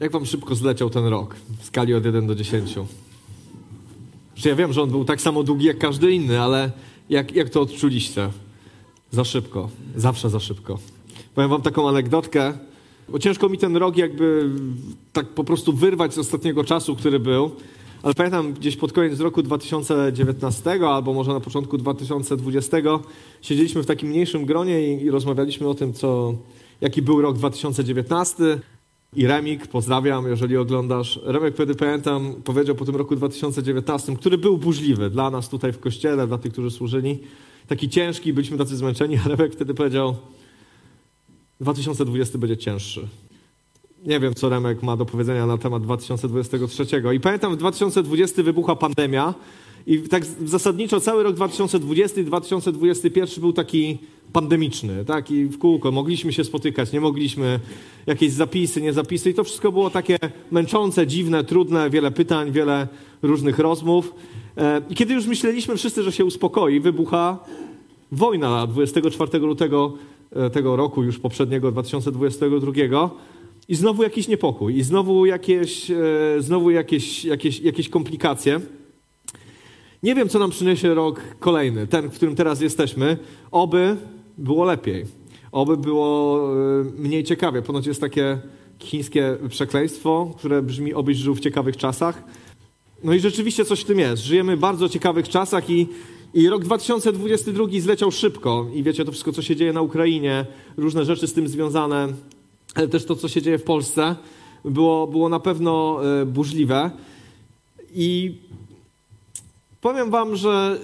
Jak wam szybko zleciał ten rok w skali od 1 do 10? Że ja wiem, że on był tak samo długi jak każdy inny, ale jak, jak to odczuliście? Za szybko. Zawsze za szybko. Powiem wam taką anegdotkę, bo ciężko mi ten rok jakby tak po prostu wyrwać z ostatniego czasu, który był. Ale pamiętam gdzieś pod koniec roku 2019 albo może na początku 2020 siedzieliśmy w takim mniejszym gronie i, i rozmawialiśmy o tym, co, jaki był rok 2019. I Remik, pozdrawiam, jeżeli oglądasz. Remek wtedy pamiętam, powiedział po tym roku 2019, który był burzliwy dla nas tutaj w kościele, dla tych, którzy służyli. Taki ciężki, byliśmy tacy zmęczeni, a Remek wtedy powiedział: 2020 będzie cięższy. Nie wiem, co Remek ma do powiedzenia na temat 2023. I pamiętam, w 2020 wybuchła pandemia i tak zasadniczo cały rok 2020 i 2021 był taki pandemiczny, tak? I w kółko mogliśmy się spotykać, nie mogliśmy, jakieś zapisy, nie zapisy i to wszystko było takie męczące, dziwne, trudne, wiele pytań, wiele różnych rozmów. E, I kiedy już myśleliśmy wszyscy, że się uspokoi, wybucha wojna 24 lutego e, tego roku, już poprzedniego 2022 i znowu jakiś niepokój, i znowu jakieś, e, znowu jakieś, jakieś, jakieś komplikacje. Nie wiem, co nam przyniesie rok kolejny, ten, w którym teraz jesteśmy. Oby było lepiej. Oby było e, mniej ciekawie. Ponoć jest takie chińskie przekleństwo, które brzmi: obyś żył w ciekawych czasach. No i rzeczywiście coś w tym jest. Żyjemy w bardzo ciekawych czasach i, i rok 2022 zleciał szybko. I wiecie, to wszystko, co się dzieje na Ukrainie, różne rzeczy z tym związane, ale też to, co się dzieje w Polsce, było, było na pewno e, burzliwe. I powiem wam, że,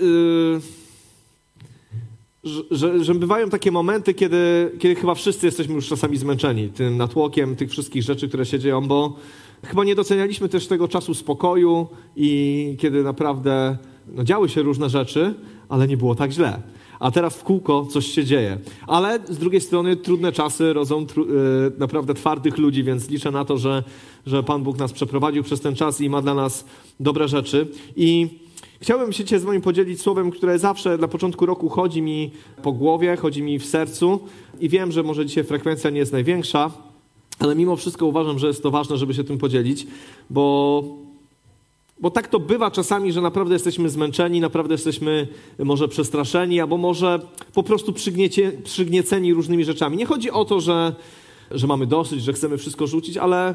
yy, że, że, bywają takie momenty, kiedy, kiedy chyba wszyscy jesteśmy już czasami zmęczeni tym natłokiem tych wszystkich rzeczy, które się dzieją, bo chyba nie docenialiśmy też tego czasu spokoju i kiedy naprawdę no, działy się różne rzeczy, ale nie było tak źle a teraz w kółko coś się dzieje. Ale z drugiej strony trudne czasy rodzą tru, yy, naprawdę twardych ludzi, więc liczę na to, że, że Pan Bóg nas przeprowadził przez ten czas i ma dla nas dobre rzeczy. I chciałbym się Cię z Wami podzielić słowem, które zawsze na początku roku chodzi mi po głowie, chodzi mi w sercu i wiem, że może dzisiaj frekwencja nie jest największa, ale mimo wszystko uważam, że jest to ważne, żeby się tym podzielić, bo bo tak to bywa czasami, że naprawdę jesteśmy zmęczeni, naprawdę jesteśmy może przestraszeni, albo może po prostu przygniecie, przygnieceni różnymi rzeczami. Nie chodzi o to, że, że mamy dosyć, że chcemy wszystko rzucić, ale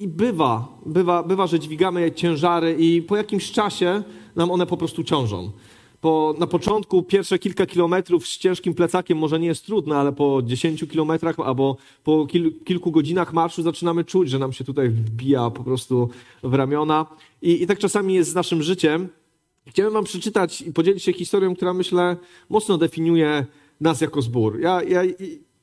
i bywa, bywa, bywa, że dźwigamy ciężary i po jakimś czasie nam one po prostu ciążą. Po, na początku pierwsze kilka kilometrów z ciężkim plecakiem może nie jest trudne, ale po 10 kilometrach albo po kil, kilku godzinach marszu zaczynamy czuć, że nam się tutaj wbija po prostu w ramiona. I, I tak czasami jest z naszym życiem. Chciałem wam przeczytać i podzielić się historią, która myślę mocno definiuje nas jako zbór. Ja, ja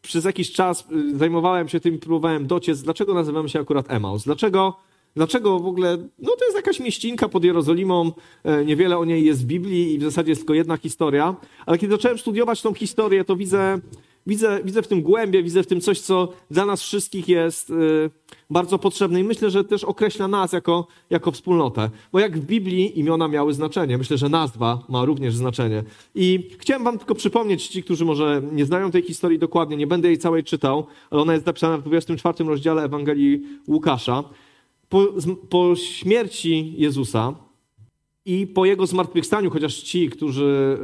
przez jakiś czas y, zajmowałem się tym próbowałem dociec, dlaczego nazywamy się akurat Emaus. Dlaczego Dlaczego w ogóle? No to jest jakaś mieścinka pod Jerozolimą, e, niewiele o niej jest w Biblii i w zasadzie jest tylko jedna historia. Ale kiedy zacząłem studiować tą historię, to widzę, widzę, widzę w tym głębie, widzę w tym coś, co dla nas wszystkich jest e, bardzo potrzebne i myślę, że też określa nas jako, jako wspólnotę. Bo jak w Biblii imiona miały znaczenie, myślę, że nazwa ma również znaczenie. I chciałem wam tylko przypomnieć, ci, którzy może nie znają tej historii dokładnie, nie będę jej całej czytał, ale ona jest napisana w 24 rozdziale Ewangelii Łukasza po, po śmierci Jezusa i po jego zmartwychwstaniu, chociaż ci, którzy,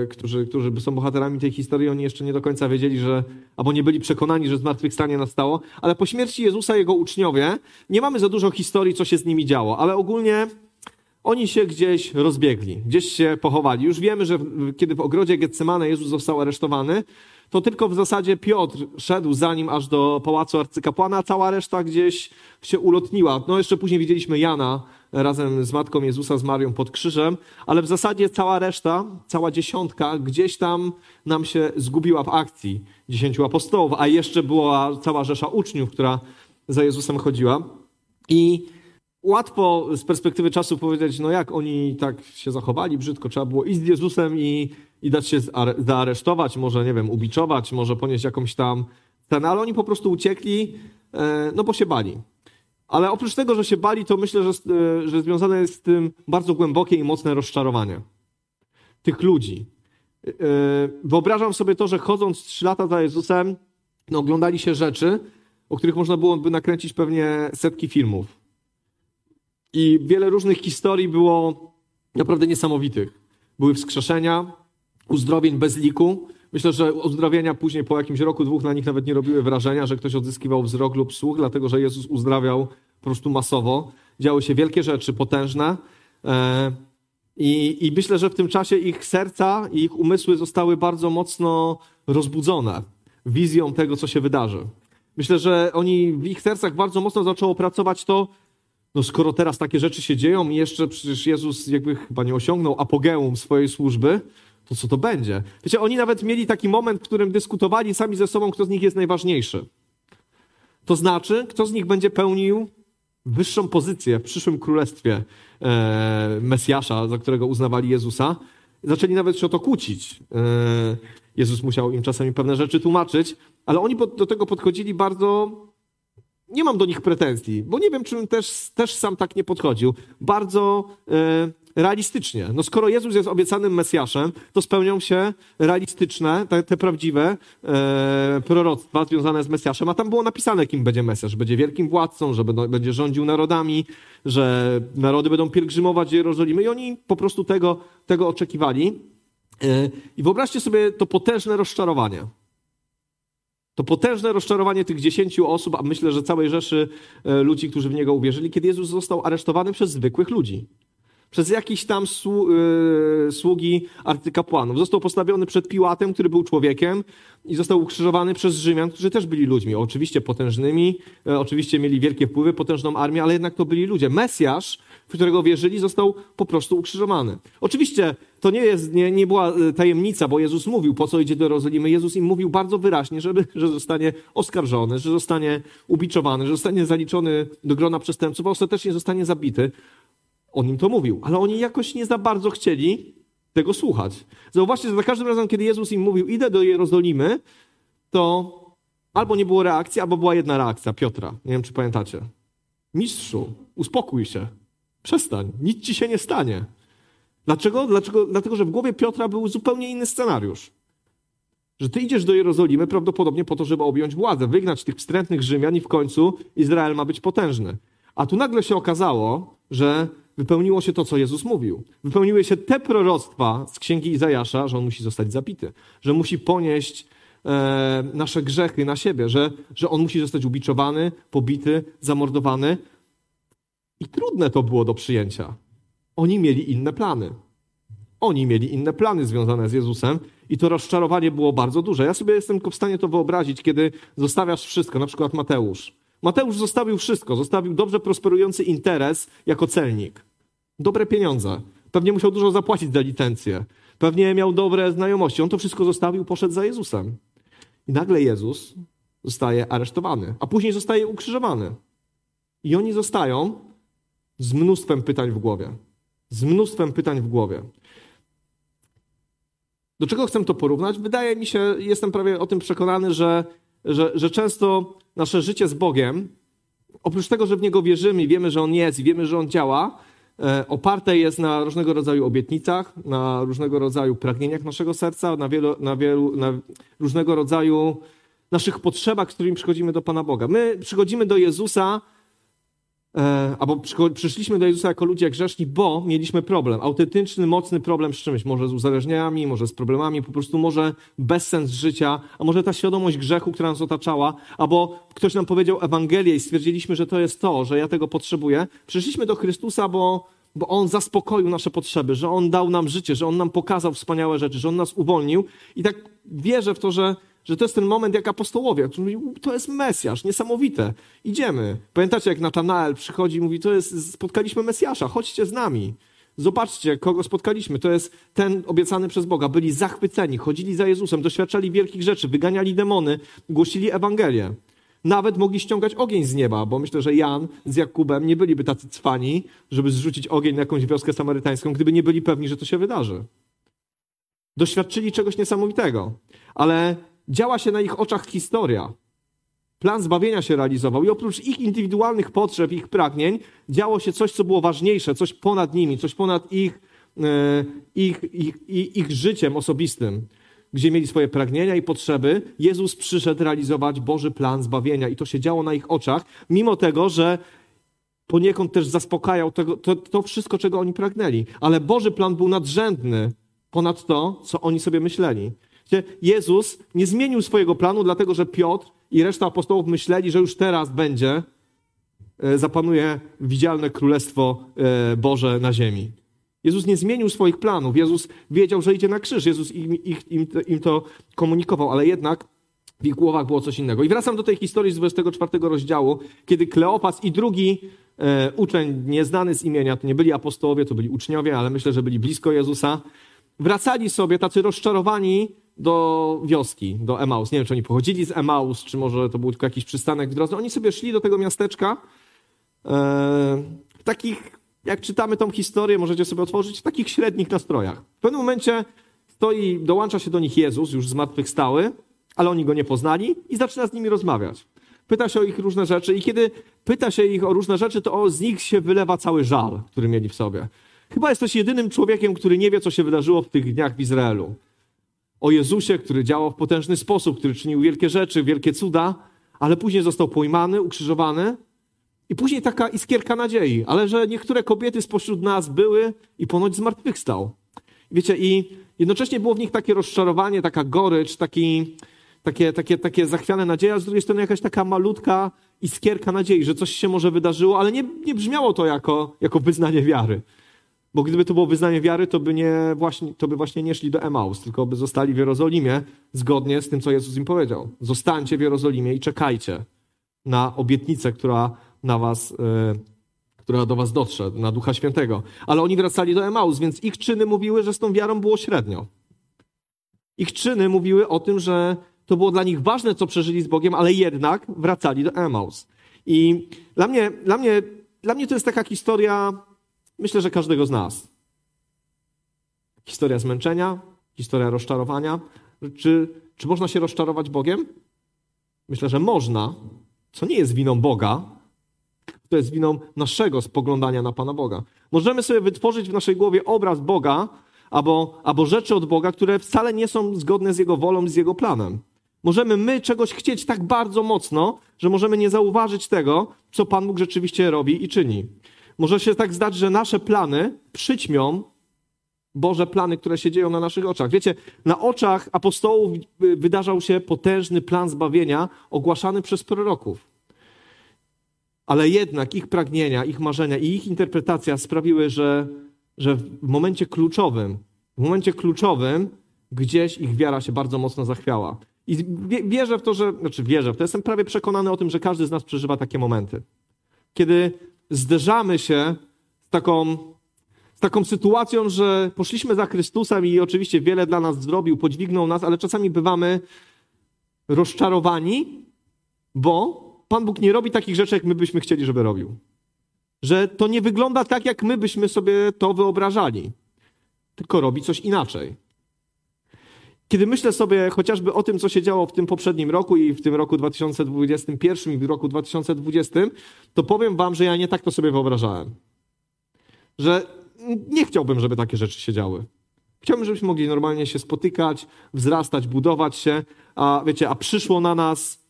yy, którzy, którzy są bohaterami tej historii, oni jeszcze nie do końca wiedzieli, że, albo nie byli przekonani, że zmartwychwstanie nastało, ale po śmierci Jezusa jego uczniowie, nie mamy za dużo historii, co się z nimi działo, ale ogólnie oni się gdzieś rozbiegli, gdzieś się pochowali. Już wiemy, że kiedy w ogrodzie Getsemane Jezus został aresztowany, to tylko w zasadzie Piotr szedł za nim aż do pałacu arcykapłana, cała reszta gdzieś się ulotniła. No jeszcze później widzieliśmy Jana razem z matką Jezusa, z Marią pod krzyżem, ale w zasadzie cała reszta, cała dziesiątka gdzieś tam nam się zgubiła w akcji dziesięciu apostołów, a jeszcze była cała rzesza uczniów, która za Jezusem chodziła. I łatwo z perspektywy czasu powiedzieć, no jak oni tak się zachowali brzydko, trzeba było iść z Jezusem i i dać się zaaresztować, może, nie wiem, ubiczować, może ponieść jakąś tam cenę, ale oni po prostu uciekli, e, no bo się bali. Ale oprócz tego, że się bali, to myślę, że, e, że związane jest z tym bardzo głębokie i mocne rozczarowanie tych ludzi. E, wyobrażam sobie to, że chodząc trzy lata za Jezusem, no, oglądali się rzeczy, o których można byłoby nakręcić pewnie setki filmów. I wiele różnych historii było naprawdę niesamowitych. Były wskrzeszenia, uzdrowień bez liku. Myślę, że uzdrowienia później po jakimś roku, dwóch na nich nawet nie robiły wrażenia, że ktoś odzyskiwał wzrok lub słuch, dlatego że Jezus uzdrawiał po prostu masowo. Działy się wielkie rzeczy, potężne. E, I, I myślę, że w tym czasie ich serca i ich umysły zostały bardzo mocno rozbudzone wizją tego, co się wydarzy. Myślę, że oni w ich sercach bardzo mocno zaczęło pracować to, no skoro teraz takie rzeczy się dzieją i jeszcze przecież Jezus jakby chyba nie osiągnął apogeum swojej służby, to co to będzie? Wiecie, oni nawet mieli taki moment, w którym dyskutowali sami ze sobą, kto z nich jest najważniejszy. To znaczy, kto z nich będzie pełnił wyższą pozycję w przyszłym królestwie e, Mesjasza, za którego uznawali Jezusa. Zaczęli nawet się o to kłócić. E, Jezus musiał im czasami pewne rzeczy tłumaczyć, ale oni do tego podchodzili bardzo. Nie mam do nich pretensji, bo nie wiem, czym też, też sam tak nie podchodził. Bardzo e, realistycznie. No skoro Jezus jest obiecanym Mesjaszem, to spełnią się realistyczne, te, te prawdziwe e, proroctwa związane z Mesjaszem, a tam było napisane, kim będzie Mesjasz, że będzie wielkim władcą, że będą, będzie rządził narodami, że narody będą pielgrzymować Jerozolimy i oni po prostu tego, tego oczekiwali. E, I wyobraźcie sobie to potężne rozczarowanie. To potężne rozczarowanie tych dziesięciu osób, a myślę, że całej rzeszy e, ludzi, którzy w niego uwierzyli, kiedy Jezus został aresztowany przez zwykłych ludzi przez jakiś tam yy, sługi arcykapłanów. Został postawiony przed Piłatem, który był człowiekiem i został ukrzyżowany przez Rzymian, którzy też byli ludźmi. Oczywiście potężnymi, yy, oczywiście mieli wielkie wpływy, potężną armię, ale jednak to byli ludzie. Mesjasz, w którego wierzyli, został po prostu ukrzyżowany. Oczywiście to nie, jest, nie, nie była e, tajemnica, bo Jezus mówił, po co idzie do Jerozolimy. Jezus im mówił bardzo wyraźnie, żeby, że zostanie oskarżony, że zostanie ubiczowany, że zostanie zaliczony do grona przestępców, a ostatecznie zostanie zabity. On im to mówił, ale oni jakoś nie za bardzo chcieli tego słuchać. Zauważcie, że za każdym razem, kiedy Jezus im mówił, idę do Jerozolimy, to albo nie było reakcji, albo była jedna reakcja Piotra. Nie wiem, czy pamiętacie. Mistrzu, uspokój się. Przestań, nic ci się nie stanie. Dlaczego? Dlaczego? Dlatego, że w głowie Piotra był zupełnie inny scenariusz. Że ty idziesz do Jerozolimy prawdopodobnie po to, żeby objąć władzę, wygnać tych wstrętnych Rzymian i w końcu Izrael ma być potężny. A tu nagle się okazało, że wypełniło się to, co Jezus mówił. Wypełniły się te proroctwa z księgi Izajasza, że on musi zostać zabity, że musi ponieść e, nasze grzechy na siebie, że, że on musi zostać ubiczowany, pobity, zamordowany. I trudne to było do przyjęcia. Oni mieli inne plany. Oni mieli inne plany związane z Jezusem i to rozczarowanie było bardzo duże. Ja sobie jestem w stanie to wyobrazić, kiedy zostawiasz wszystko, na przykład Mateusz Mateusz zostawił wszystko. Zostawił dobrze prosperujący interes jako celnik. Dobre pieniądze. Pewnie musiał dużo zapłacić za licencję. Pewnie miał dobre znajomości. On to wszystko zostawił, poszedł za Jezusem. I nagle Jezus zostaje aresztowany, a później zostaje ukrzyżowany. I oni zostają z mnóstwem pytań w głowie. Z mnóstwem pytań w głowie. Do czego chcę to porównać? Wydaje mi się, jestem prawie o tym przekonany, że że, że często nasze życie z Bogiem, oprócz tego, że w Niego wierzymy i wiemy, że On jest i wiemy, że On działa, e, oparte jest na różnego rodzaju obietnicach, na różnego rodzaju pragnieniach naszego serca, na, wielu, na, wielu, na różnego rodzaju naszych potrzebach, z którymi przychodzimy do Pana Boga. My przychodzimy do Jezusa albo przyszliśmy do Jezusa jako ludzie grzeszni, bo mieliśmy problem, autentyczny, mocny problem z czymś, może z uzależnieniami, może z problemami, po prostu może bezsens życia, a może ta świadomość grzechu, która nas otaczała, albo ktoś nam powiedział Ewangelię i stwierdziliśmy, że to jest to, że ja tego potrzebuję. Przyszliśmy do Chrystusa, bo, bo On zaspokoił nasze potrzeby, że On dał nam życie, że On nam pokazał wspaniałe rzeczy, że On nas uwolnił. I tak wierzę w to, że że to jest ten moment jak apostołowie, którzy mówią, to jest Mesjasz, niesamowite, idziemy. Pamiętacie, jak Natanael przychodzi i mówi, to jest, spotkaliśmy Mesjasza, chodźcie z nami. Zobaczcie, kogo spotkaliśmy. To jest ten obiecany przez Boga. Byli zachwyceni, chodzili za Jezusem, doświadczali wielkich rzeczy, wyganiali demony, głosili Ewangelię. Nawet mogli ściągać ogień z nieba, bo myślę, że Jan z Jakubem nie byliby tacy cwani, żeby zrzucić ogień na jakąś wioskę samarytańską, gdyby nie byli pewni, że to się wydarzy. Doświadczyli czegoś niesamowitego. Ale działa się na ich oczach historia. Plan zbawienia się realizował i oprócz ich indywidualnych potrzeb, ich pragnień, działo się coś, co było ważniejsze, coś ponad nimi, coś ponad ich, e, ich, ich, ich, ich życiem osobistym. gdzie mieli swoje pragnienia i potrzeby, Jezus przyszedł realizować Boży plan zbawienia i to się działo na ich oczach, mimo tego, że poniekąd też zaspokajał tego, to, to wszystko, czego oni pragnęli. Ale Boży plan był nadrzędny ponad to, co oni sobie myśleli. Jezus nie zmienił swojego planu, dlatego że Piotr i reszta apostołów myśleli, że już teraz będzie, e, zapanuje widzialne królestwo e, Boże na ziemi. Jezus nie zmienił swoich planów. Jezus wiedział, że idzie na krzyż. Jezus im, im, im to komunikował, ale jednak w ich głowach było coś innego. I wracam do tej historii z 24 rozdziału, kiedy Kleopas i drugi e, uczeń, nieznany z imienia, to nie byli apostołowie, to byli uczniowie, ale myślę, że byli blisko Jezusa, wracali sobie tacy rozczarowani do wioski, do Emaus. Nie wiem, czy oni pochodzili z Emaus, czy może to był tylko jakiś przystanek w drodze. Oni sobie szli do tego miasteczka e, w takich, jak czytamy tą historię, możecie sobie otworzyć, w takich średnich nastrojach. W pewnym momencie stoi, dołącza się do nich Jezus, już zmartwychwstały, ale oni go nie poznali i zaczyna z nimi rozmawiać. Pyta się o ich różne rzeczy i kiedy pyta się ich o różne rzeczy, to z nich się wylewa cały żal, który mieli w sobie. Chyba jesteś jedynym człowiekiem, który nie wie, co się wydarzyło w tych dniach w Izraelu. O Jezusie, który działał w potężny sposób, który czynił wielkie rzeczy, wielkie cuda, ale później został pojmany, ukrzyżowany. I później taka iskierka nadziei, ale że niektóre kobiety spośród nas były i ponoć zmartwychwstał. Wiecie, i jednocześnie było w nich takie rozczarowanie, taka gorycz, taki, takie, takie, takie zachwiane nadzieje, a z drugiej strony jakaś taka malutka iskierka nadziei, że coś się może wydarzyło, ale nie, nie brzmiało to jako, jako wyznanie wiary. Bo gdyby to było wyznanie wiary, to by, nie właśnie, to by właśnie nie szli do Emaus, tylko by zostali w Jerozolimie zgodnie z tym, co Jezus im powiedział. Zostańcie w Jerozolimie i czekajcie na obietnicę, która na was, yy, która do was dotrze, na Ducha Świętego. Ale oni wracali do Emaus, więc ich czyny mówiły, że z tą wiarą było średnio. Ich czyny mówiły o tym, że to było dla nich ważne, co przeżyli z Bogiem, ale jednak wracali do Emaus. I dla mnie, dla mnie, dla mnie to jest taka historia Myślę, że każdego z nas. Historia zmęczenia, historia rozczarowania. Czy, czy można się rozczarować Bogiem? Myślę, że można, co nie jest winą Boga, to jest winą naszego spoglądania na Pana Boga. Możemy sobie wytworzyć w naszej głowie obraz Boga albo, albo rzeczy od Boga, które wcale nie są zgodne z Jego wolą, z Jego planem. Możemy my czegoś chcieć tak bardzo mocno, że możemy nie zauważyć tego, co Pan Bóg rzeczywiście robi i czyni. Może się tak zdać, że nasze plany przyćmią Boże plany, które się dzieją na naszych oczach. Wiecie, na oczach apostołów wydarzał się potężny plan zbawienia ogłaszany przez proroków. Ale jednak ich pragnienia, ich marzenia i ich interpretacja sprawiły, że, że w momencie kluczowym, w momencie kluczowym gdzieś ich wiara się bardzo mocno zachwiała. I wierzę w to, że, znaczy wierzę w to, jestem prawie przekonany o tym, że każdy z nas przeżywa takie momenty. Kiedy zderzamy się z taką, z taką sytuacją, że poszliśmy za Chrystusem i oczywiście wiele dla nas zrobił, podźwignął nas, ale czasami bywamy rozczarowani, bo Pan Bóg nie robi takich rzeczy, jak my byśmy chcieli, żeby robił. Że to nie wygląda tak, jak my byśmy sobie to wyobrażali, tylko robi coś inaczej. Kiedy myślę sobie chociażby o tym, co się działo w tym poprzednim roku i w tym roku 2021 i w roku 2020, to powiem wam, że ja nie tak to sobie wyobrażałem. Że nie chciałbym, żeby takie rzeczy się działy. Chciałbym, żebyśmy mogli normalnie się spotykać, wzrastać, budować się, a wiecie, a przyszło na nas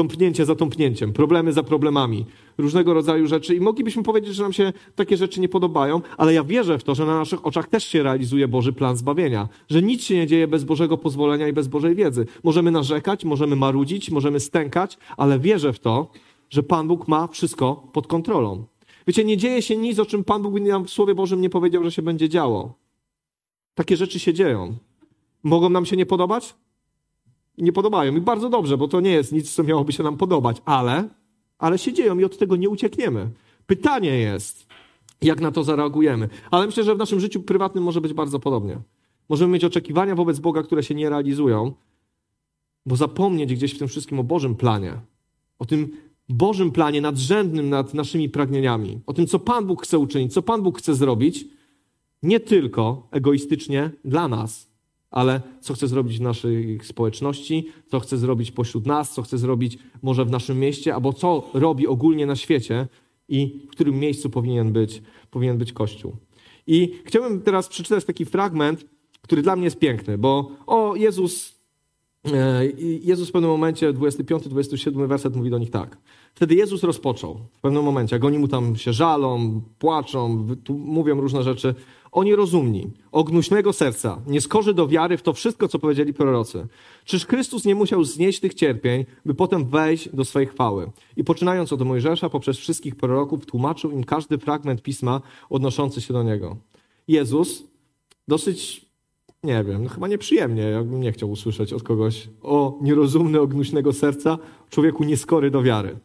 tąpnięcie za tąpnięciem, problemy za problemami, różnego rodzaju rzeczy i moglibyśmy powiedzieć, że nam się takie rzeczy nie podobają, ale ja wierzę w to, że na naszych oczach też się realizuje Boży plan zbawienia, że nic się nie dzieje bez Bożego pozwolenia i bez Bożej wiedzy. Możemy narzekać, możemy marudzić, możemy stękać, ale wierzę w to, że Pan Bóg ma wszystko pod kontrolą. Wiecie, nie dzieje się nic, o czym Pan Bóg nam w Słowie Bożym nie powiedział, że się będzie działo. Takie rzeczy się dzieją. Mogą nam się nie podobać? Nie podobają. I bardzo dobrze, bo to nie jest nic, co miałoby się nam podobać, ale, ale się dzieją i od tego nie uciekniemy. Pytanie jest, jak na to zareagujemy. Ale myślę, że w naszym życiu prywatnym może być bardzo podobnie. Możemy mieć oczekiwania wobec Boga, które się nie realizują, bo zapomnieć gdzieś w tym wszystkim o Bożym planie, o tym Bożym planie nadrzędnym nad naszymi pragnieniami, o tym, co Pan Bóg chce uczynić, co Pan Bóg chce zrobić, nie tylko egoistycznie dla nas, ale co chce zrobić w naszej społeczności, co chce zrobić pośród nas, co chce zrobić może w naszym mieście, albo co robi ogólnie na świecie? I w którym miejscu powinien być, powinien być Kościół. I chciałbym teraz przeczytać taki fragment, który dla mnie jest piękny, bo o Jezus, Jezus w pewnym momencie, 25-27 werset mówi do nich tak. Wtedy Jezus rozpoczął w pewnym momencie, jak oni mu tam się żalą, płaczą, mówią różne rzeczy. Oni rozumni, ognuśnego serca, nie skorzy do wiary w to wszystko, co powiedzieli prorocy. Czyż Chrystus nie musiał znieść tych cierpień, by potem wejść do swojej chwały? I poczynając od Mojżesza, poprzez wszystkich proroków, tłumaczył im każdy fragment pisma odnoszący się do niego. Jezus dosyć, nie wiem, no chyba nieprzyjemnie, jakbym nie chciał usłyszeć od kogoś o nierozumny, ognuśnego serca, człowieku nieskory do wiary.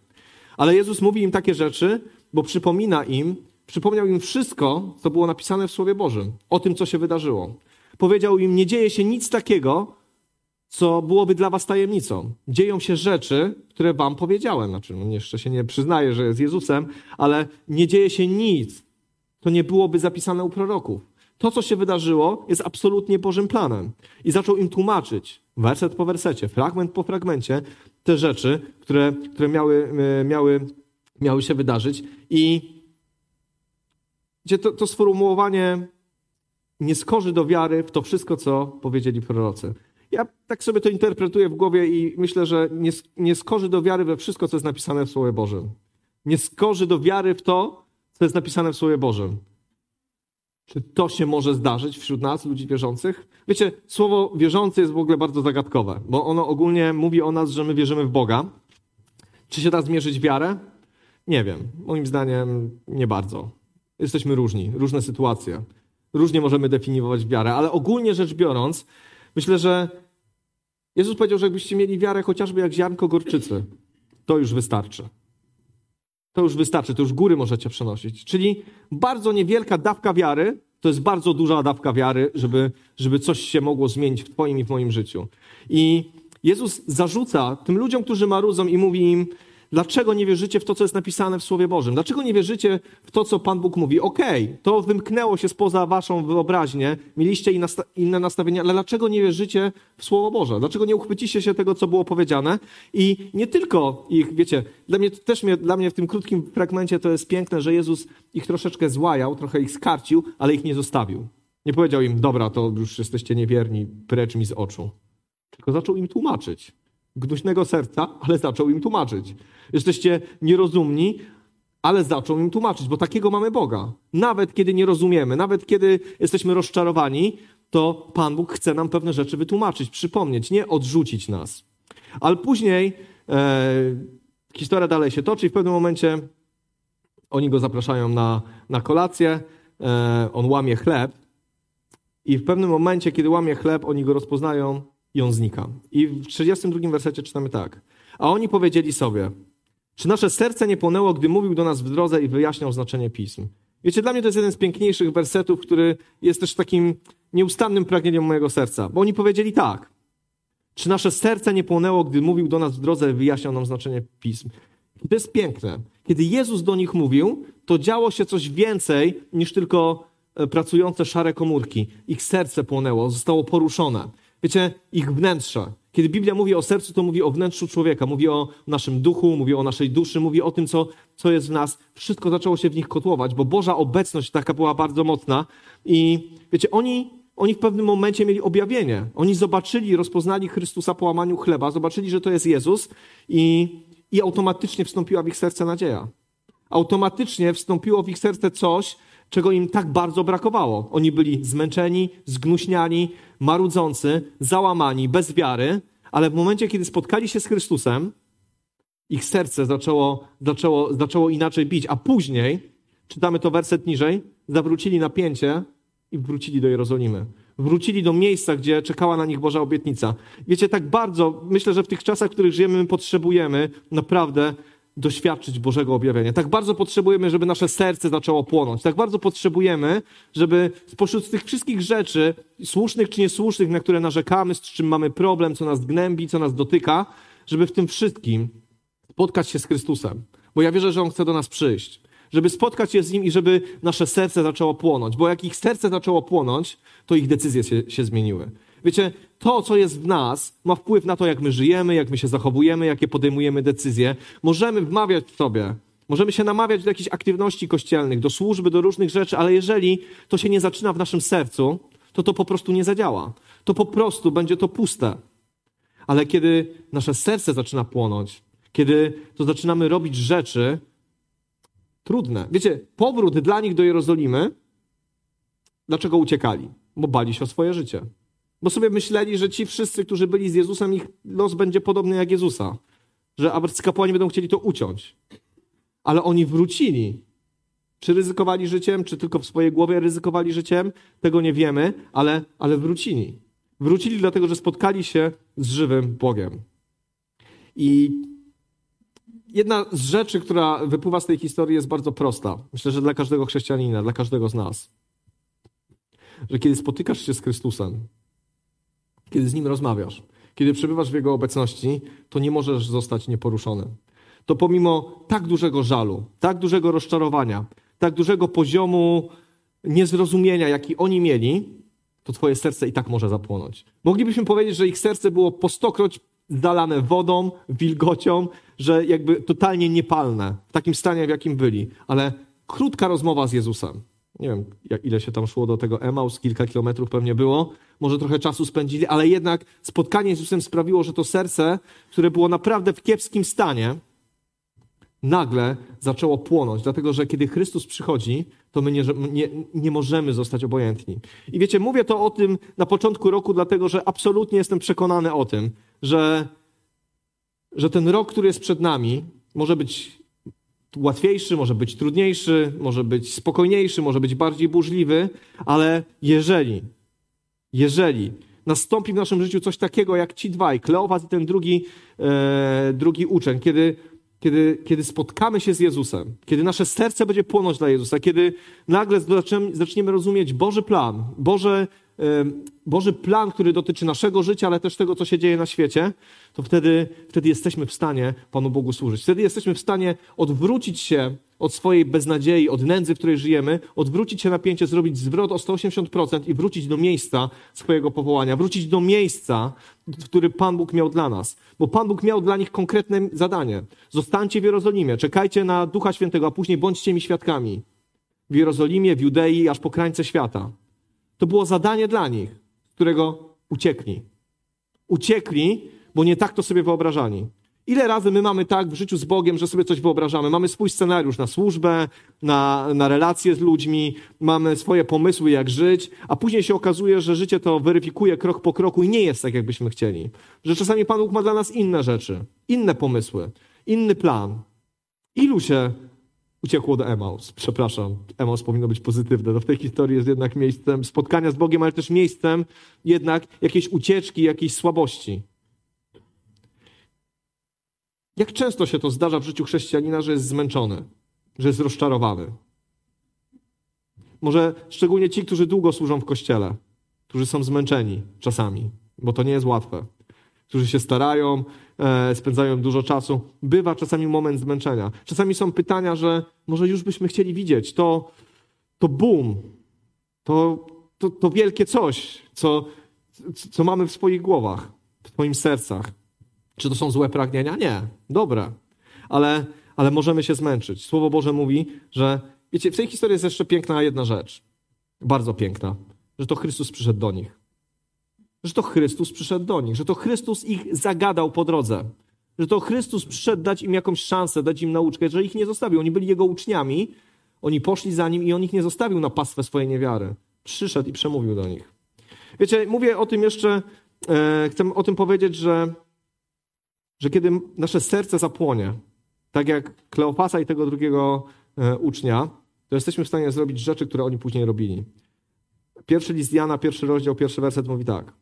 Ale Jezus mówi im takie rzeczy, bo przypomina im, przypomniał im wszystko, co było napisane w Słowie Bożym, o tym, co się wydarzyło. Powiedział im, nie dzieje się nic takiego, co byłoby dla was tajemnicą. Dzieją się rzeczy, które wam powiedziałem. Znaczy, on jeszcze się nie przyznaje, że jest Jezusem, ale nie dzieje się nic, co nie byłoby zapisane u proroków. To, co się wydarzyło, jest absolutnie Bożym planem. I zaczął im tłumaczyć, werset po wersecie, fragment po fragmencie, te rzeczy, które, które miały, e, miały, miały się wydarzyć. I gdzie to, to sformułowanie nie skorzy do wiary w to wszystko, co powiedzieli prorocy. Ja tak sobie to interpretuję w głowie i myślę, że nie, nie skorzy do wiary we wszystko, co jest napisane w Słowie Bożym. Nie skorzy do wiary w to, co jest napisane w Słowie Bożym. Czy to się może zdarzyć wśród nas, ludzi wierzących? Wiecie, słowo wierzący jest w ogóle bardzo zagadkowe, bo ono ogólnie mówi o nas, że my wierzymy w Boga. Czy się da zmierzyć wiarę? Nie wiem. Moim zdaniem nie bardzo. Jesteśmy różni, różne sytuacje. Różnie możemy definiować wiarę, ale ogólnie rzecz biorąc, myślę, że Jezus powiedział, że jakbyście mieli wiarę chociażby jak ziarnko gorczycy, to już wystarczy. To już wystarczy, to już góry możecie przenosić. Czyli bardzo niewielka dawka wiary to jest bardzo duża dawka wiary, żeby, żeby coś się mogło zmienić w Twoim i w moim życiu. I Jezus zarzuca tym ludziom, którzy marudzą i mówi im, Dlaczego nie wierzycie w to, co jest napisane w Słowie Bożym? Dlaczego nie wierzycie w to, co Pan Bóg mówi? Okej, okay, to wymknęło się spoza waszą wyobraźnię, mieliście inne nastawienia, ale dlaczego nie wierzycie w Słowo Boże? Dlaczego nie uchwycicie się tego, co było powiedziane? I nie tylko ich, wiecie, dla mnie też mnie, dla mnie w tym krótkim fragmencie to jest piękne, że Jezus ich troszeczkę złajał, trochę ich skarcił, ale ich nie zostawił. Nie powiedział im, dobra, to już jesteście niewierni, precz mi z oczu. Tylko zaczął im tłumaczyć gnuśnego serca, ale zaczął im tłumaczyć. Jesteście nierozumni, ale zaczął im tłumaczyć, bo takiego mamy Boga. Nawet kiedy nie rozumiemy, nawet kiedy jesteśmy rozczarowani, to Pan Bóg chce nam pewne rzeczy wytłumaczyć, przypomnieć, nie odrzucić nas. Ale później e, historia dalej się toczy i w pewnym momencie oni go zapraszają na, na kolację, e, on łamie chleb i w pewnym momencie, kiedy łamie chleb, oni go rozpoznają i on znika. I w 32 wersecie czytamy tak. A oni powiedzieli sobie, czy nasze serce nie płonęło, gdy mówił do nas w drodze i wyjaśniał znaczenie pism? Wiecie, dla mnie to jest jeden z piękniejszych wersetów, który jest też takim nieustannym pragnieniem mojego serca. Bo oni powiedzieli tak. Czy nasze serce nie płonęło, gdy mówił do nas w drodze i wyjaśniał nam znaczenie pism? To jest piękne. Kiedy Jezus do nich mówił, to działo się coś więcej niż tylko e, pracujące szare komórki. Ich serce płonęło, zostało poruszone. Wiecie, ich wnętrze. Kiedy Biblia mówi o sercu, to mówi o wnętrzu człowieka, mówi o naszym duchu, mówi o naszej duszy, mówi o tym, co, co jest w nas. Wszystko zaczęło się w nich kotłować, bo Boża obecność taka była bardzo mocna. I wiecie, oni, oni w pewnym momencie mieli objawienie. Oni zobaczyli, rozpoznali Chrystusa po łamaniu chleba, zobaczyli, że to jest Jezus i, i automatycznie wstąpiła w ich serce nadzieja. Automatycznie wstąpiło w ich serce coś, czego im tak bardzo brakowało. Oni byli zmęczeni, zgnuśniani, marudzący, załamani, bez wiary, ale w momencie, kiedy spotkali się z Chrystusem, ich serce zaczęło, zaczęło, zaczęło inaczej bić, a później, czytamy to werset niżej, zawrócili napięcie i wrócili do Jerozolimy. Wrócili do miejsca, gdzie czekała na nich Boża obietnica. Wiecie, tak bardzo, myślę, że w tych czasach, w których żyjemy, my potrzebujemy naprawdę doświadczyć Bożego objawienia. Tak bardzo potrzebujemy, żeby nasze serce zaczęło płonąć. Tak bardzo potrzebujemy, żeby spośród tych wszystkich rzeczy, słusznych czy niesłusznych, na które narzekamy, z czym mamy problem, co nas gnębi, co nas dotyka, żeby w tym wszystkim spotkać się z Chrystusem. Bo ja wierzę, że On chce do nas przyjść. Żeby spotkać się z Nim i żeby nasze serce zaczęło płonąć. Bo jak ich serce zaczęło płonąć, to ich decyzje się, się zmieniły. Wiecie, to, co jest w nas, ma wpływ na to, jak my żyjemy, jak my się zachowujemy, jakie podejmujemy decyzje. Możemy wmawiać sobie, możemy się namawiać do jakichś aktywności kościelnych, do służby, do różnych rzeczy, ale jeżeli to się nie zaczyna w naszym sercu, to to po prostu nie zadziała. To po prostu będzie to puste. Ale kiedy nasze serce zaczyna płonąć, kiedy to zaczynamy robić rzeczy trudne. Wiecie, powrót dla nich do Jerozolimy, dlaczego uciekali? Bo bali się o swoje życie. Bo sobie myśleli, że ci wszyscy, którzy byli z Jezusem, ich los będzie podobny jak Jezusa. Że arcykapłani będą chcieli to uciąć. Ale oni wrócili. Czy ryzykowali życiem, czy tylko w swojej głowie ryzykowali życiem, tego nie wiemy, ale, ale wrócili. Wrócili dlatego, że spotkali się z żywym Bogiem. I jedna z rzeczy, która wypływa z tej historii, jest bardzo prosta. Myślę, że dla każdego chrześcijanina, dla każdego z nas. Że kiedy spotykasz się z Chrystusem, kiedy z Nim rozmawiasz, kiedy przebywasz w Jego obecności, to nie możesz zostać nieporuszony. To pomimo tak dużego żalu, tak dużego rozczarowania, tak dużego poziomu niezrozumienia, jaki oni mieli, to Twoje serce i tak może zapłonąć. Moglibyśmy powiedzieć, że ich serce było po stokroć zalane wodą, wilgocią, że jakby totalnie niepalne, w takim stanie, w jakim byli. Ale krótka rozmowa z Jezusem. Nie wiem, ile się tam szło do tego Emaus, kilka kilometrów pewnie było. Może trochę czasu spędzili, ale jednak spotkanie z Jezusem sprawiło, że to serce, które było naprawdę w kiepskim stanie, nagle zaczęło płonąć, dlatego że kiedy Chrystus przychodzi, to my nie, nie, nie, możemy zostać obojętni. I wiecie, mówię to o tym na początku roku, dlatego że absolutnie jestem przekonany o tym, że, że ten rok, który jest przed nami, może być łatwiejszy, może być trudniejszy, może być spokojniejszy, może być bardziej burzliwy, ale jeżeli, jeżeli nastąpi w naszym życiu coś takiego jak ci dwaj, Kleopas i ten drugi, e, drugi uczeń, kiedy kiedy, kiedy spotkamy się z Jezusem, kiedy nasze serce będzie płonąć dla Jezusa, kiedy nagle zaczniemy rozumieć Boży plan, Boże, Boży plan, który dotyczy naszego życia, ale też tego, co się dzieje na świecie, to wtedy, wtedy jesteśmy w stanie Panu Bogu służyć. Wtedy jesteśmy w stanie odwrócić się od swojej beznadziei, od nędzy, w której żyjemy, odwrócić się napięcie, zrobić zwrot o 180% i wrócić do miejsca swojego powołania, wrócić do miejsca, który Pan Bóg miał dla nas. Bo Pan Bóg miał dla nich konkretne zadanie. Zostańcie w Jerozolimie, czekajcie na Ducha Świętego, a później bądźcie mi świadkami. W Jerozolimie, w Judei, aż po krańce świata. To było zadanie dla nich, którego uciekli. Uciekli, bo nie tak to sobie wyobrażali. Ile razy my mamy tak w życiu z Bogiem, że sobie coś wyobrażamy? Mamy swój scenariusz na służbę, na, na relacje z ludźmi, mamy swoje pomysły, jak żyć, a później się okazuje, że życie to weryfikuje krok po kroku i nie jest tak, jakbyśmy chcieli. Że czasami Pan Bóg ma dla nas inne rzeczy, inne pomysły, inny plan. Ilu się uciekło do Emaus? Przepraszam, Emaus powinno być pozytywne. No w tej historii jest jednak miejscem spotkania z Bogiem, ale też miejscem jednak jakiejś ucieczki, jakiejś słabości. Jak często się to zdarza w życiu chrześcijanina, że jest zmęczony, że jest rozczarowany? Może szczególnie ci, którzy długo służą w kościele, którzy są zmęczeni czasami, bo to nie jest łatwe, którzy się starają, spędzają dużo czasu. Bywa czasami moment zmęczenia. Czasami są pytania, że może już byśmy chcieli widzieć to, to boom, to, to, to wielkie coś, co, co mamy w swoich głowach, w swoich sercach. Czy to są złe pragnienia? Nie. Dobre. Ale, ale możemy się zmęczyć. Słowo Boże mówi, że wiecie, w tej historii jest jeszcze piękna jedna rzecz. Bardzo piękna. Że to Chrystus przyszedł do nich. Że to Chrystus przyszedł do nich. Że to Chrystus ich zagadał po drodze. Że to Chrystus przyszedł dać im jakąś szansę, dać im nauczkę, że ich nie zostawił. Oni byli Jego uczniami. Oni poszli za Nim i On ich nie zostawił na pastwę swojej niewiary. Przyszedł i przemówił do nich. Wiecie, mówię o tym jeszcze, e, chcę o tym powiedzieć, że że kiedy nasze serce zapłonie, tak jak Kleopasa i tego drugiego e, ucznia, to jesteśmy w stanie zrobić rzeczy, które oni później robili. Pierwszy list Jana, pierwszy rozdział, pierwszy werset mówi tak.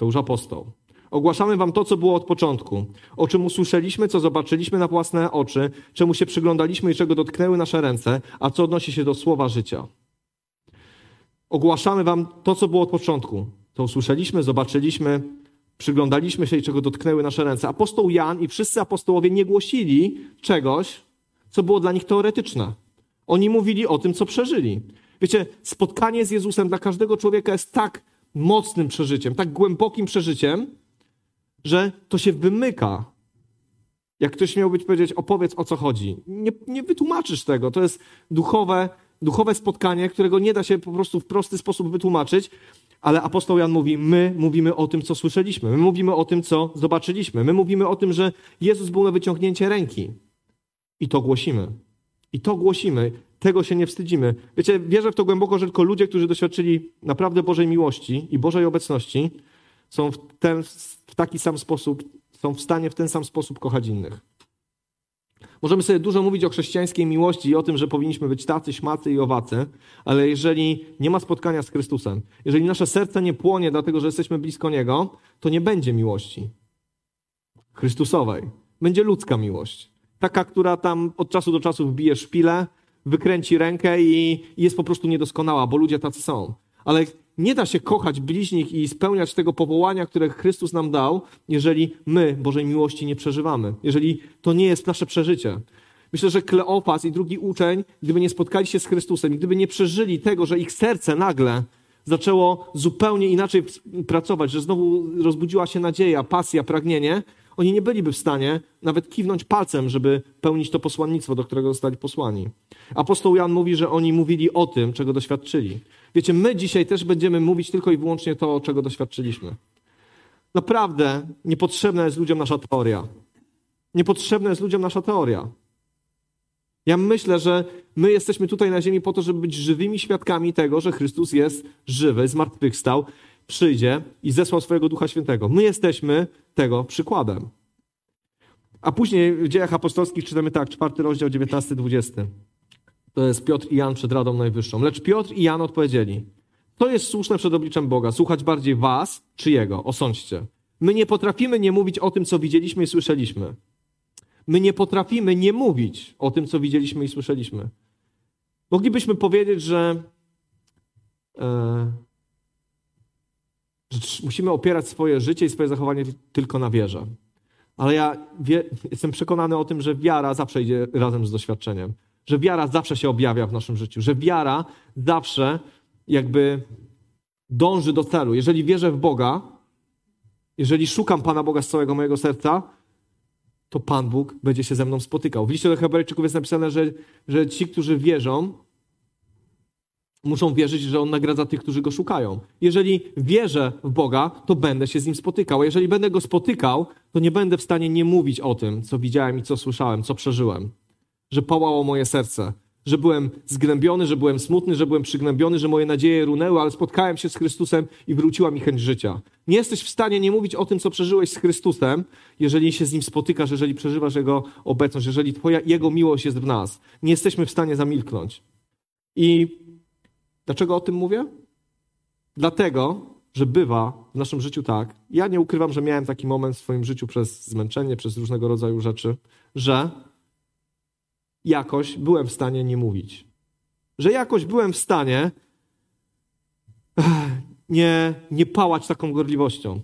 To już apostoł. Ogłaszamy wam to, co było od początku, o czym usłyszeliśmy, co zobaczyliśmy na własne oczy, czemu się przyglądaliśmy i czego dotknęły nasze ręce, a co odnosi się do słowa życia. Ogłaszamy wam to, co było od początku. To usłyszeliśmy, zobaczyliśmy, przyglądaliśmy się i czego dotknęły nasze ręce. Apostoł Jan i wszyscy apostołowie nie głosili czegoś, co było dla nich teoretyczne. Oni mówili o tym, co przeżyli. Wiecie, spotkanie z Jezusem dla każdego człowieka jest tak mocnym przeżyciem, tak głębokim przeżyciem, że to się wymyka. Jak ktoś miałby powiedzieć, opowiedz o co chodzi. Nie, nie wytłumaczysz tego. To jest duchowe, duchowe spotkanie, którego nie da się po prostu w prosty sposób wytłumaczyć, ale apostoł Jan mówi, my mówimy o tym, co słyszeliśmy, my mówimy o tym, co zobaczyliśmy, my mówimy o tym, że Jezus był na wyciągnięcie ręki. I to głosimy. I to głosimy. Tego się nie wstydzimy. Wiecie, wierzę w to głęboko, że tylko ludzie, którzy doświadczyli naprawdę Bożej miłości i Bożej obecności, są w, ten, w taki sam sposób, są w stanie w ten sam sposób kochać innych. Możemy sobie dużo mówić o chrześcijańskiej miłości i o tym, że powinniśmy być tacy, śmacy i owacy, ale jeżeli nie ma spotkania z Chrystusem, jeżeli nasze serce nie płonie dlatego, że jesteśmy blisko Niego, to nie będzie miłości Chrystusowej. Będzie ludzka miłość. Taka, która tam od czasu do czasu wbije szpilę, wykręci rękę i jest po prostu niedoskonała, bo ludzie tacy są. Ale nie da się kochać bliźnich i spełniać tego powołania, które Chrystus nam dał, jeżeli my Bożej miłości nie przeżywamy, jeżeli to nie jest nasze przeżycie. Myślę, że Kleopas i drugi uczeń, gdyby nie spotkali się z Chrystusem, gdyby nie przeżyli tego, że ich serce nagle zaczęło zupełnie inaczej pracować, że znowu rozbudziła się nadzieja, pasja, pragnienie, oni nie byliby w stanie nawet kiwnąć palcem, żeby pełnić to posłannictwo, do którego zostali posłani. Apostoł Jan mówi, że oni mówili o tym, czego doświadczyli. Wiecie, my dzisiaj też będziemy mówić tylko i wyłącznie to, czego doświadczyliśmy. Naprawdę niepotrzebna jest ludziom nasza teoria. Niepotrzebna jest ludziom nasza teoria. Ja myślę, że my jesteśmy tutaj na ziemi po to, żeby być żywymi świadkami tego, że Chrystus jest żywy, zmartwychwstał, przyjdzie i zesłał swojego Ducha Świętego. My jesteśmy tego przykładem. A później w dziejach apostolskich czytamy tak, czwarty rozdział, 19-20. To jest Piotr i Jan przed Radą Najwyższą. Lecz Piotr i Jan odpowiedzieli, to jest słuszne przed obliczem Boga, słuchać bardziej was czy Jego, osądźcie. My nie potrafimy nie mówić o tym, co widzieliśmy i słyszeliśmy. My nie potrafimy nie mówić o tym, co widzieliśmy i słyszeliśmy. Moglibyśmy powiedzieć, że, e, musimy opierać swoje życie i swoje zachowanie tylko na wierze. Ale ja wie, jestem przekonany o tym, że wiara zawsze idzie razem z doświadczeniem że wiara zawsze się objawia w naszym życiu, że wiara zawsze jakby dąży do celu. Jeżeli wierzę w Boga, jeżeli szukam Pana Boga z całego mojego serca, to Pan Bóg będzie się ze mną spotykał. W liście do Hebrajczyków jest napisane, że, że ci, którzy wierzą, muszą wierzyć, że On nagradza tych, którzy Go szukają. Jeżeli wierzę w Boga, to będę się z Nim spotykał. A jeżeli będę Go spotykał, to nie będę w stanie nie mówić o tym, co widziałem i co słyszałem, co przeżyłem że pałało moje serce, że byłem zgnębiony, że byłem smutny, że byłem przygnębiony, że moje nadzieje runęły, ale spotkałem się z Chrystusem i wróciła mi chęć życia. Nie jesteś w stanie nie mówić o tym, co przeżyłeś z Chrystusem, jeżeli się z Nim spotykasz, jeżeli przeżywasz Jego obecność, jeżeli twoja, Jego miłość jest w nas. Nie jesteśmy w stanie zamilknąć. I dlaczego o tym mówię? Dlatego, że bywa w naszym życiu tak, ja nie ukrywam, że miałem taki moment w swoim życiu przez zmęczenie, przez różnego rodzaju rzeczy, że jakoś byłem w stanie nie mówić. Że jakoś byłem w stanie nie, nie pałać taką gorliwością.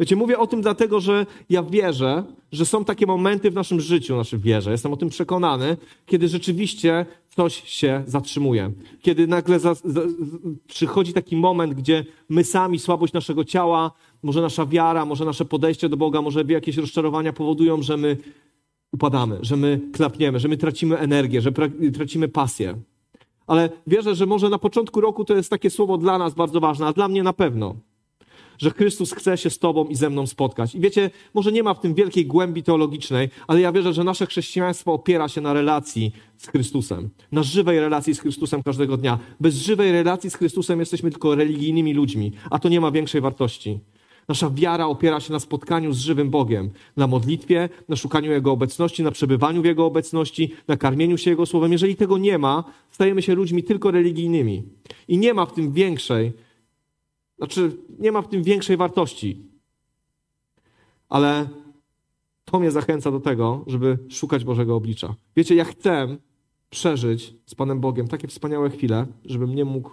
Wiecie, mówię o tym dlatego, że ja wierzę, że są takie momenty w naszym życiu, naszej wierze, jestem o tym przekonany, kiedy rzeczywiście coś się zatrzymuje. Kiedy nagle za, za, przychodzi taki moment, gdzie my sami, słabość naszego ciała, może nasza wiara, może nasze podejście do Boga, może jakieś rozczarowania powodują, że my upadamy, że my klapniemy, że my tracimy energię, że tracimy pasję. Ale wierzę, że może na początku roku to jest takie słowo dla nas bardzo ważne, a dla mnie na pewno. Że Chrystus chce się z Tobą i ze mną spotkać. I wiecie, może nie ma w tym wielkiej głębi teologicznej, ale ja wierzę, że nasze chrześcijaństwo opiera się na relacji z Chrystusem. Na żywej relacji z Chrystusem każdego dnia. Bez żywej relacji z Chrystusem jesteśmy tylko religijnymi ludźmi, a to nie ma większej wartości. Nasza wiara opiera się na spotkaniu z żywym Bogiem, na modlitwie, na szukaniu Jego obecności, na przebywaniu w Jego obecności, na karmieniu się Jego słowem. Jeżeli tego nie ma, stajemy się ludźmi tylko religijnymi. I nie ma w tym większej, znaczy nie ma w tym większej wartości. Ale to mnie zachęca do tego, żeby szukać Bożego oblicza. Wiecie, ja chcę przeżyć z Panem Bogiem takie wspaniałe chwile, żebym nie mógł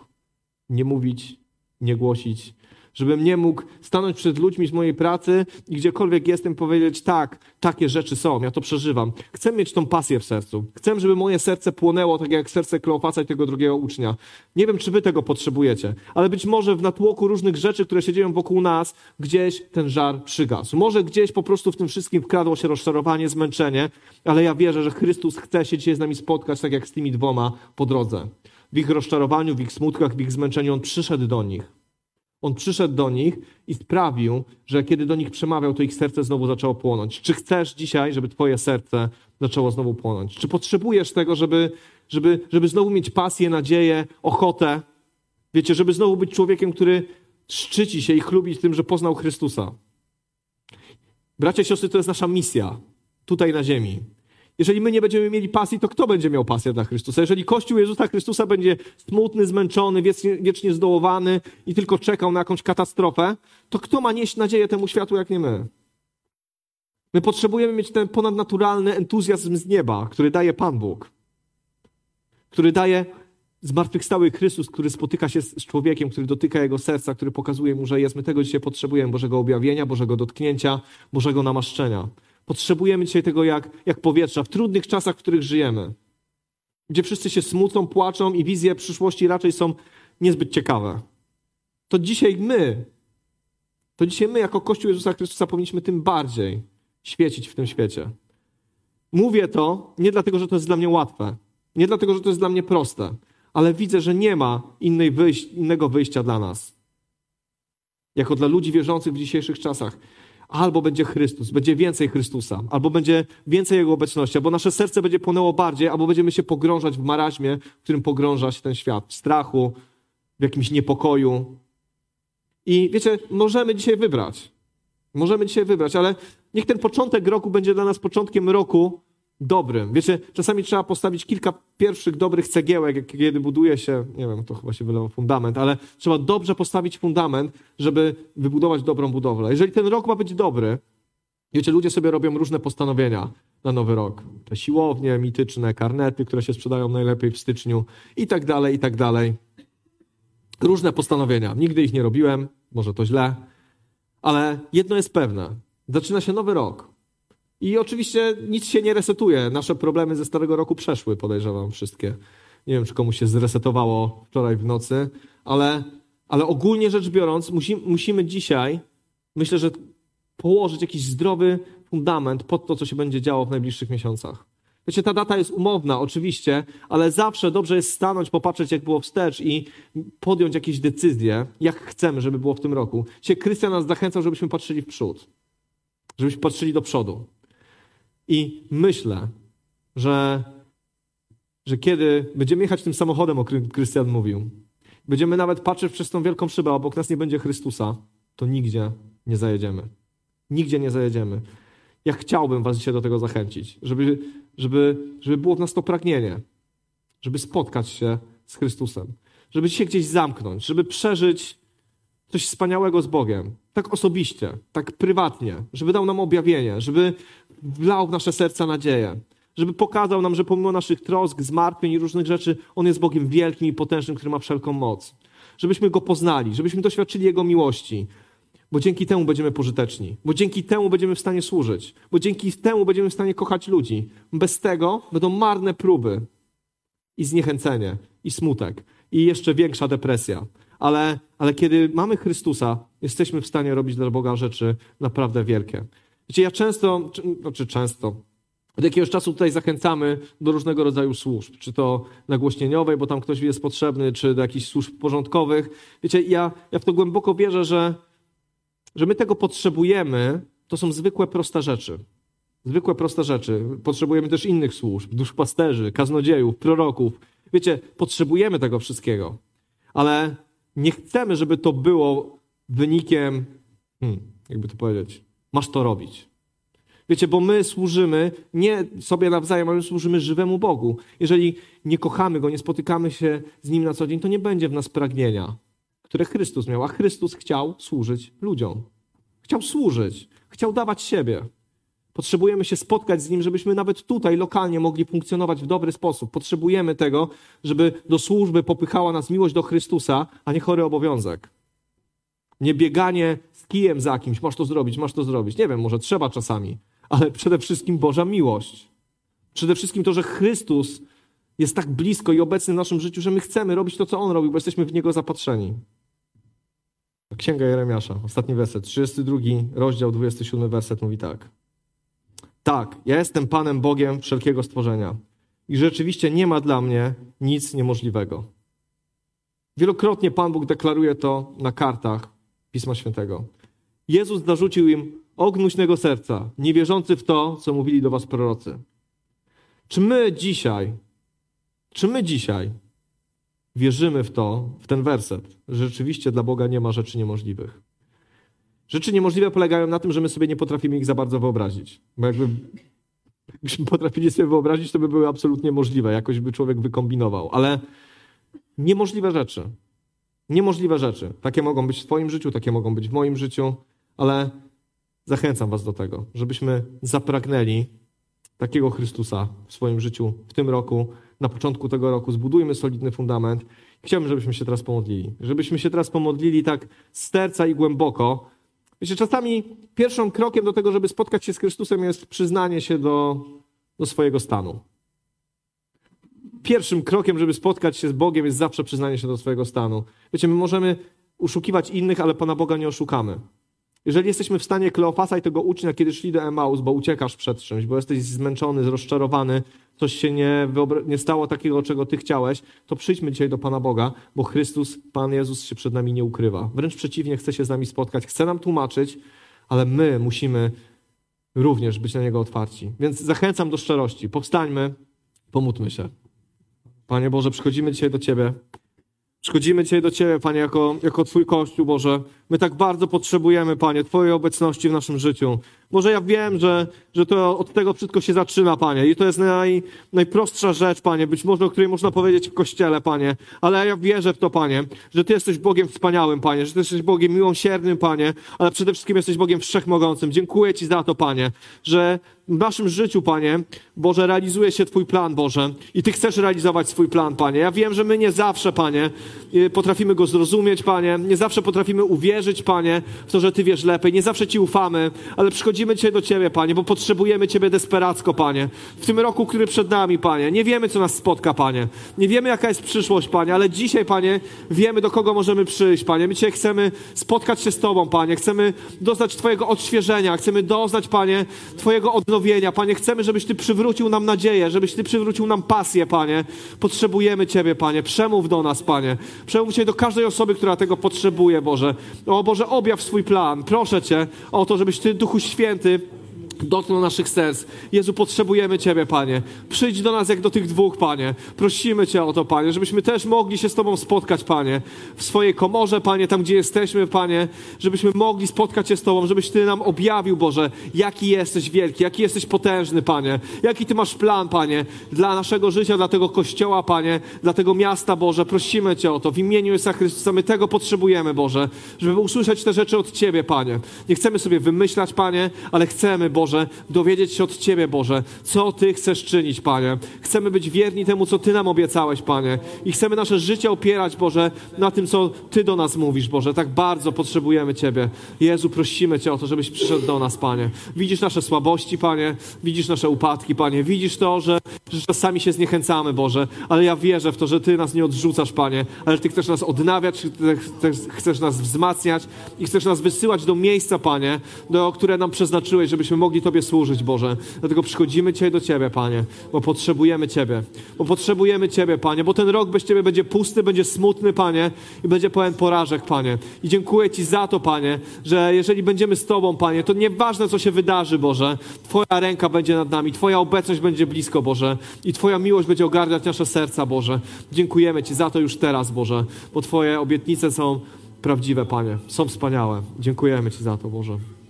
nie mówić, nie głosić, Żebym nie mógł stanąć przed ludźmi z mojej pracy i gdziekolwiek jestem powiedzieć tak, takie rzeczy są, ja to przeżywam. Chcę mieć tą pasję w sercu. Chcę, żeby moje serce płonęło tak jak serce Kleopatra i tego drugiego ucznia. Nie wiem, czy wy tego potrzebujecie, ale być może w natłoku różnych rzeczy, które się dzieją wokół nas, gdzieś ten żar przygasł. Może gdzieś po prostu w tym wszystkim wkradło się rozczarowanie, zmęczenie, ale ja wierzę, że Chrystus chce się dzisiaj z nami spotkać, tak jak z tymi dwoma po drodze. W ich rozczarowaniu, w ich smutkach, w ich zmęczeniu On przyszedł do nich. On przyszedł do nich i sprawił, że kiedy do nich przemawiał, to ich serce znowu zaczęło płonąć. Czy chcesz dzisiaj, żeby Twoje serce zaczęło znowu płonąć? Czy potrzebujesz tego, żeby, żeby, żeby znowu mieć pasję, nadzieję, ochotę? Wiecie, żeby znowu być człowiekiem, który szczyci się i chlubi tym, że poznał Chrystusa. Bracia i siostry, to jest nasza misja tutaj na ziemi. Jeżeli my nie będziemy mieli pasji, to kto będzie miał pasję dla Chrystusa? Jeżeli Kościół Jezusa Chrystusa będzie smutny, zmęczony, wiecznie, wiecznie zdołowany i tylko czekał na jakąś katastrofę, to kto ma nieść nadzieję temu światu, jak nie my? My potrzebujemy mieć ten ponadnaturalny entuzjazm z nieba, który daje Pan Bóg, który daje zmartwychwstały Chrystus, który spotyka się z człowiekiem, który dotyka jego serca, który pokazuje mu, że jest. My tego dzisiaj potrzebujemy, Bożego objawienia, Bożego dotknięcia, Bożego namaszczenia. Potrzebujemy dzisiaj tego jak, jak powietrza w trudnych czasach, w których żyjemy, gdzie wszyscy się smucą, płaczą i wizje przyszłości raczej są niezbyt ciekawe. To dzisiaj my, to dzisiaj my jako Kościół Jezusa Chrystusa powinniśmy tym bardziej świecić w tym świecie. Mówię to nie dlatego, że to jest dla mnie łatwe, nie dlatego, że to jest dla mnie proste, ale widzę, że nie ma innej wyjś innego wyjścia dla nas. Jako dla ludzi wierzących w dzisiejszych czasach albo będzie Chrystus, będzie więcej Chrystusa, albo będzie więcej Jego obecności, albo nasze serce będzie płonęło bardziej, albo będziemy się pogrążać w maraźmie, w którym pogrąża się ten świat, w strachu, w jakimś niepokoju. I wiecie, możemy dzisiaj wybrać. Możemy dzisiaj wybrać, ale niech ten początek roku będzie dla nas początkiem roku, dobrym. Wiecie, czasami trzeba postawić kilka pierwszych dobrych cegiełek, kiedy buduje się, nie wiem, to chyba się wylewa fundament, ale trzeba dobrze postawić fundament, żeby wybudować dobrą budowlę. Jeżeli ten rok ma być dobry, wiecie, ludzie sobie robią różne postanowienia na nowy rok. Te siłownie mityczne, karnety, które się sprzedają najlepiej w styczniu i tak dalej, i tak dalej. Różne postanowienia. Nigdy ich nie robiłem, może to źle, ale jedno jest pewne. Zaczyna się nowy rok. I oczywiście nic się nie resetuje. Nasze problemy ze starego roku przeszły, podejrzewam, wszystkie. Nie wiem, czy komuś się zresetowało wczoraj w nocy, ale, ale ogólnie rzecz biorąc, musi, musimy dzisiaj, myślę, że położyć jakiś zdrowy fundament pod to, co się będzie działo w najbliższych miesiącach. Wiecie, ta data jest umowna, oczywiście, ale zawsze dobrze jest stanąć, popatrzeć, jak było wstecz i podjąć jakieś decyzje, jak chcemy, żeby było w tym roku. Dzisiaj Krystian nas zachęcał, żebyśmy patrzyli w przód, żebyśmy patrzyli do przodu. I myślę, że, że kiedy będziemy jechać tym samochodem, o którym Krystian mówił, będziemy nawet patrzeć przez tą wielką szybę, obok nas nie będzie Chrystusa, to nigdzie nie zajedziemy. Nigdzie nie zajedziemy. Ja chciałbym was dzisiaj do tego zachęcić, żeby, żeby, żeby było w nas to pragnienie, żeby spotkać się z Chrystusem, żeby się gdzieś zamknąć, żeby przeżyć coś wspaniałego z Bogiem, tak osobiście, tak prywatnie, żeby dał nam objawienie, żeby wlał w nasze serca nadzieję, żeby pokazał nam, że pomimo naszych trosk, zmartwień i różnych rzeczy, On jest Bogiem wielkim i potężnym, który ma wszelką moc. Żebyśmy Go poznali, żebyśmy doświadczyli Jego miłości, bo dzięki temu będziemy pożyteczni, bo dzięki temu będziemy w stanie służyć, bo dzięki temu będziemy w stanie kochać ludzi. Bez tego będą marne próby i zniechęcenie, i smutek, i jeszcze większa depresja. Ale, ale kiedy mamy Chrystusa, jesteśmy w stanie robić dla Boga rzeczy naprawdę wielkie. Wiecie, ja często, czy, znaczy często, od jakiegoś czasu tutaj zachęcamy do różnego rodzaju służb, czy to nagłośnieniowej, bo tam ktoś jest potrzebny, czy do jakichś służb porządkowych. Wiecie, ja, ja w to głęboko wierzę, że, że my tego potrzebujemy, to są zwykłe, proste rzeczy. Zwykłe, proste rzeczy. Potrzebujemy też innych służb, duszpasterzy, kaznodziejów, proroków. Wiecie, potrzebujemy tego wszystkiego. Ale nie chcemy, żeby to było wynikiem, hmm, jakby to powiedzieć, masz to robić. Wiecie, bo my służymy nie sobie nawzajem, ale służymy żywemu Bogu. Jeżeli nie kochamy Go, nie spotykamy się z Nim na co dzień, to nie będzie w nas pragnienia, które Chrystus miał. A Chrystus chciał służyć ludziom. Chciał służyć. Chciał dawać siebie. Potrzebujemy się spotkać z Nim, żebyśmy nawet tutaj lokalnie mogli funkcjonować w dobry sposób. Potrzebujemy tego, żeby do służby popychała nas miłość do Chrystusa, a nie chory obowiązek. Nie bieganie z kijem za kimś, masz to zrobić, masz to zrobić. Nie wiem, może trzeba czasami, ale przede wszystkim Boża miłość. Przede wszystkim to, że Chrystus jest tak blisko i obecny w naszym życiu, że my chcemy robić to, co On robił, bo jesteśmy w Niego zapatrzeni. Księga Jeremiasza, ostatni werset, 32 rozdział, 27 werset mówi tak. Tak, ja jestem Panem Bogiem wszelkiego stworzenia i rzeczywiście nie ma dla mnie nic niemożliwego. Wielokrotnie Pan Bóg deklaruje to na kartach Pisma Świętego. Jezus zarzucił im ognuśnego serca, niewierzący w to, co mówili do was prorocy. Czy my dzisiaj, czy my dzisiaj wierzymy w to, w ten werset, że rzeczywiście dla Boga nie ma rzeczy niemożliwych? Rzeczy niemożliwe polegają na tym, że my sobie nie potrafimy ich za bardzo wyobrazić. Bo jakby potrafili sobie wyobrazić, to by były absolutnie możliwe. Jakoś by człowiek wykombinował. Ale niemożliwe rzeczy. Niemożliwe rzeczy. Takie mogą być w Twoim życiu, takie mogą być w moim życiu, ale zachęcam Was do tego, żebyśmy zapragnęli takiego Chrystusa w swoim życiu w tym roku, na początku tego roku. Zbudujmy solidny fundament. Chciałbym, żebyśmy się teraz pomodlili. Żebyśmy się teraz pomodlili tak z serca i głęboko, Wiecie, czasami pierwszym krokiem do tego, żeby spotkać się z Chrystusem, jest przyznanie się do, do swojego stanu. Pierwszym krokiem, żeby spotkać się z Bogiem, jest zawsze przyznanie się do swojego stanu. Wiecie, my możemy uszukiwać innych, ale Pana Boga nie oszukamy. Jeżeli jesteśmy w stanie Kleofasa i tego ucznia, kiedy szli do Emaus, bo uciekasz przed czymś, bo jesteś zmęczony, rozczarowany, coś się nie, nie stało takiego, czego Ty chciałeś, to przyjdźmy dzisiaj do Pana Boga, bo Chrystus, Pan Jezus się przed nami nie ukrywa. Wręcz przeciwnie, chce się z nami spotkać, chce nam tłumaczyć, ale my musimy również być na Niego otwarci. Więc zachęcam do szczerości. Powstańmy, pomódlmy się. Panie Boże, przychodzimy dzisiaj do Ciebie. Przychodzimy dzisiaj do Ciebie, Panie, jako, jako Twój Kościół, Boże. My tak bardzo potrzebujemy, Panie, Twojej obecności w naszym życiu. Może ja wiem, że, że to od tego wszystko się zaczyna, Panie. I to jest naj, najprostsza rzecz, Panie, być może o której można powiedzieć w Kościele, Panie. Ale ja wierzę w to, Panie, że Ty jesteś Bogiem wspaniałym, Panie, że Ty jesteś Bogiem miłosiernym, Panie, ale przede wszystkim jesteś Bogiem wszechmogącym. Dziękuję Ci za to, Panie, że w naszym życiu, Panie, Boże, realizuje się Twój plan, Boże. I Ty chcesz realizować swój plan, Panie. Ja wiem, że my nie zawsze, Panie, y, potrafimy go zrozumieć, Panie. Nie zawsze potrafimy uwierzyć, Panie, w to, że Ty wiesz lepiej. Nie zawsze Ci ufamy, ale przychodzimy dzisiaj do Ciebie, Panie, bo potrzebujemy Ciebie desperacko, Panie. W tym roku, który przed nami, Panie. Nie wiemy, co nas spotka, Panie. Nie wiemy, jaka jest przyszłość, Panie, ale dzisiaj, Panie, wiemy, do kogo możemy przyjść, Panie. My dzisiaj chcemy spotkać się z Tobą, Panie. Chcemy doznać Twojego odświeżenia. Chcemy doznać, Panie, Twojego odnowienia. Panie, chcemy, żebyś Ty przywrócił nam nadzieję, żebyś Ty przywrócił nam pasję, Panie. Potrzebujemy Ciebie, Panie. Przemów do nas, Panie. Przemów dzisiaj do każdej osoby, która tego potrzebuje, Boże. O Boże, objaw swój plan. Proszę Cię o to, żebyś Ty, Duchu Święty, dotknął naszych serc. Jezu, potrzebujemy Ciebie, Panie. Przyjdź do nas jak do tych dwóch, Panie. Prosimy Cię o to, Panie, żebyśmy też mogli się z Tobą spotkać, Panie. W swojej komorze, Panie, tam gdzie jesteśmy, Panie. Żebyśmy mogli spotkać się z Tobą, żebyś Ty nam objawił, Boże, jaki jesteś wielki, jaki jesteś potężny, Panie. Jaki Ty masz plan, Panie, dla naszego życia, dla tego Kościoła, Panie, dla tego miasta, Boże. Prosimy Cię o to. W imieniu Jezusa Chrystusa my tego potrzebujemy, Boże, żeby usłyszeć te rzeczy od Ciebie, Panie. Nie chcemy sobie wymyślać, Panie, ale chcemy, Boże, Boże, dowiedzieć się od Ciebie, Boże, co Ty chcesz czynić, Panie. Chcemy być wierni temu, co Ty nam obiecałeś, Panie. I chcemy nasze życie opierać, Boże, na tym, co Ty do nas mówisz, Boże. Tak bardzo potrzebujemy Ciebie. Jezu, prosimy Cię o to, żebyś przyszedł do nas, Panie. Widzisz nasze słabości, Panie. Widzisz nasze upadki, Panie. Widzisz to, że, że czasami się zniechęcamy, Boże. Ale ja wierzę w to, że Ty nas nie odrzucasz, Panie. Ale Ty chcesz nas odnawiać, chcesz nas wzmacniać i chcesz nas wysyłać do miejsca, Panie, do które nam przeznaczyłeś, żebyśmy mogli Tobie służyć, Boże. Dlatego przychodzimy dzisiaj do Ciebie, Panie, bo potrzebujemy Ciebie. Bo potrzebujemy Ciebie, Panie, bo ten rok bez Ciebie będzie pusty, będzie smutny, Panie, i będzie pełen porażek, Panie. I dziękuję Ci za to, Panie, że jeżeli będziemy z Tobą, Panie, to nieważne, co się wydarzy, Boże, Twoja ręka będzie nad nami, Twoja obecność będzie blisko, Boże, i Twoja miłość będzie ogarniać nasze serca, Boże. Dziękujemy Ci za to już teraz, Boże, bo Twoje obietnice są prawdziwe, Panie, są wspaniałe. Dziękujemy Ci za to, Boże.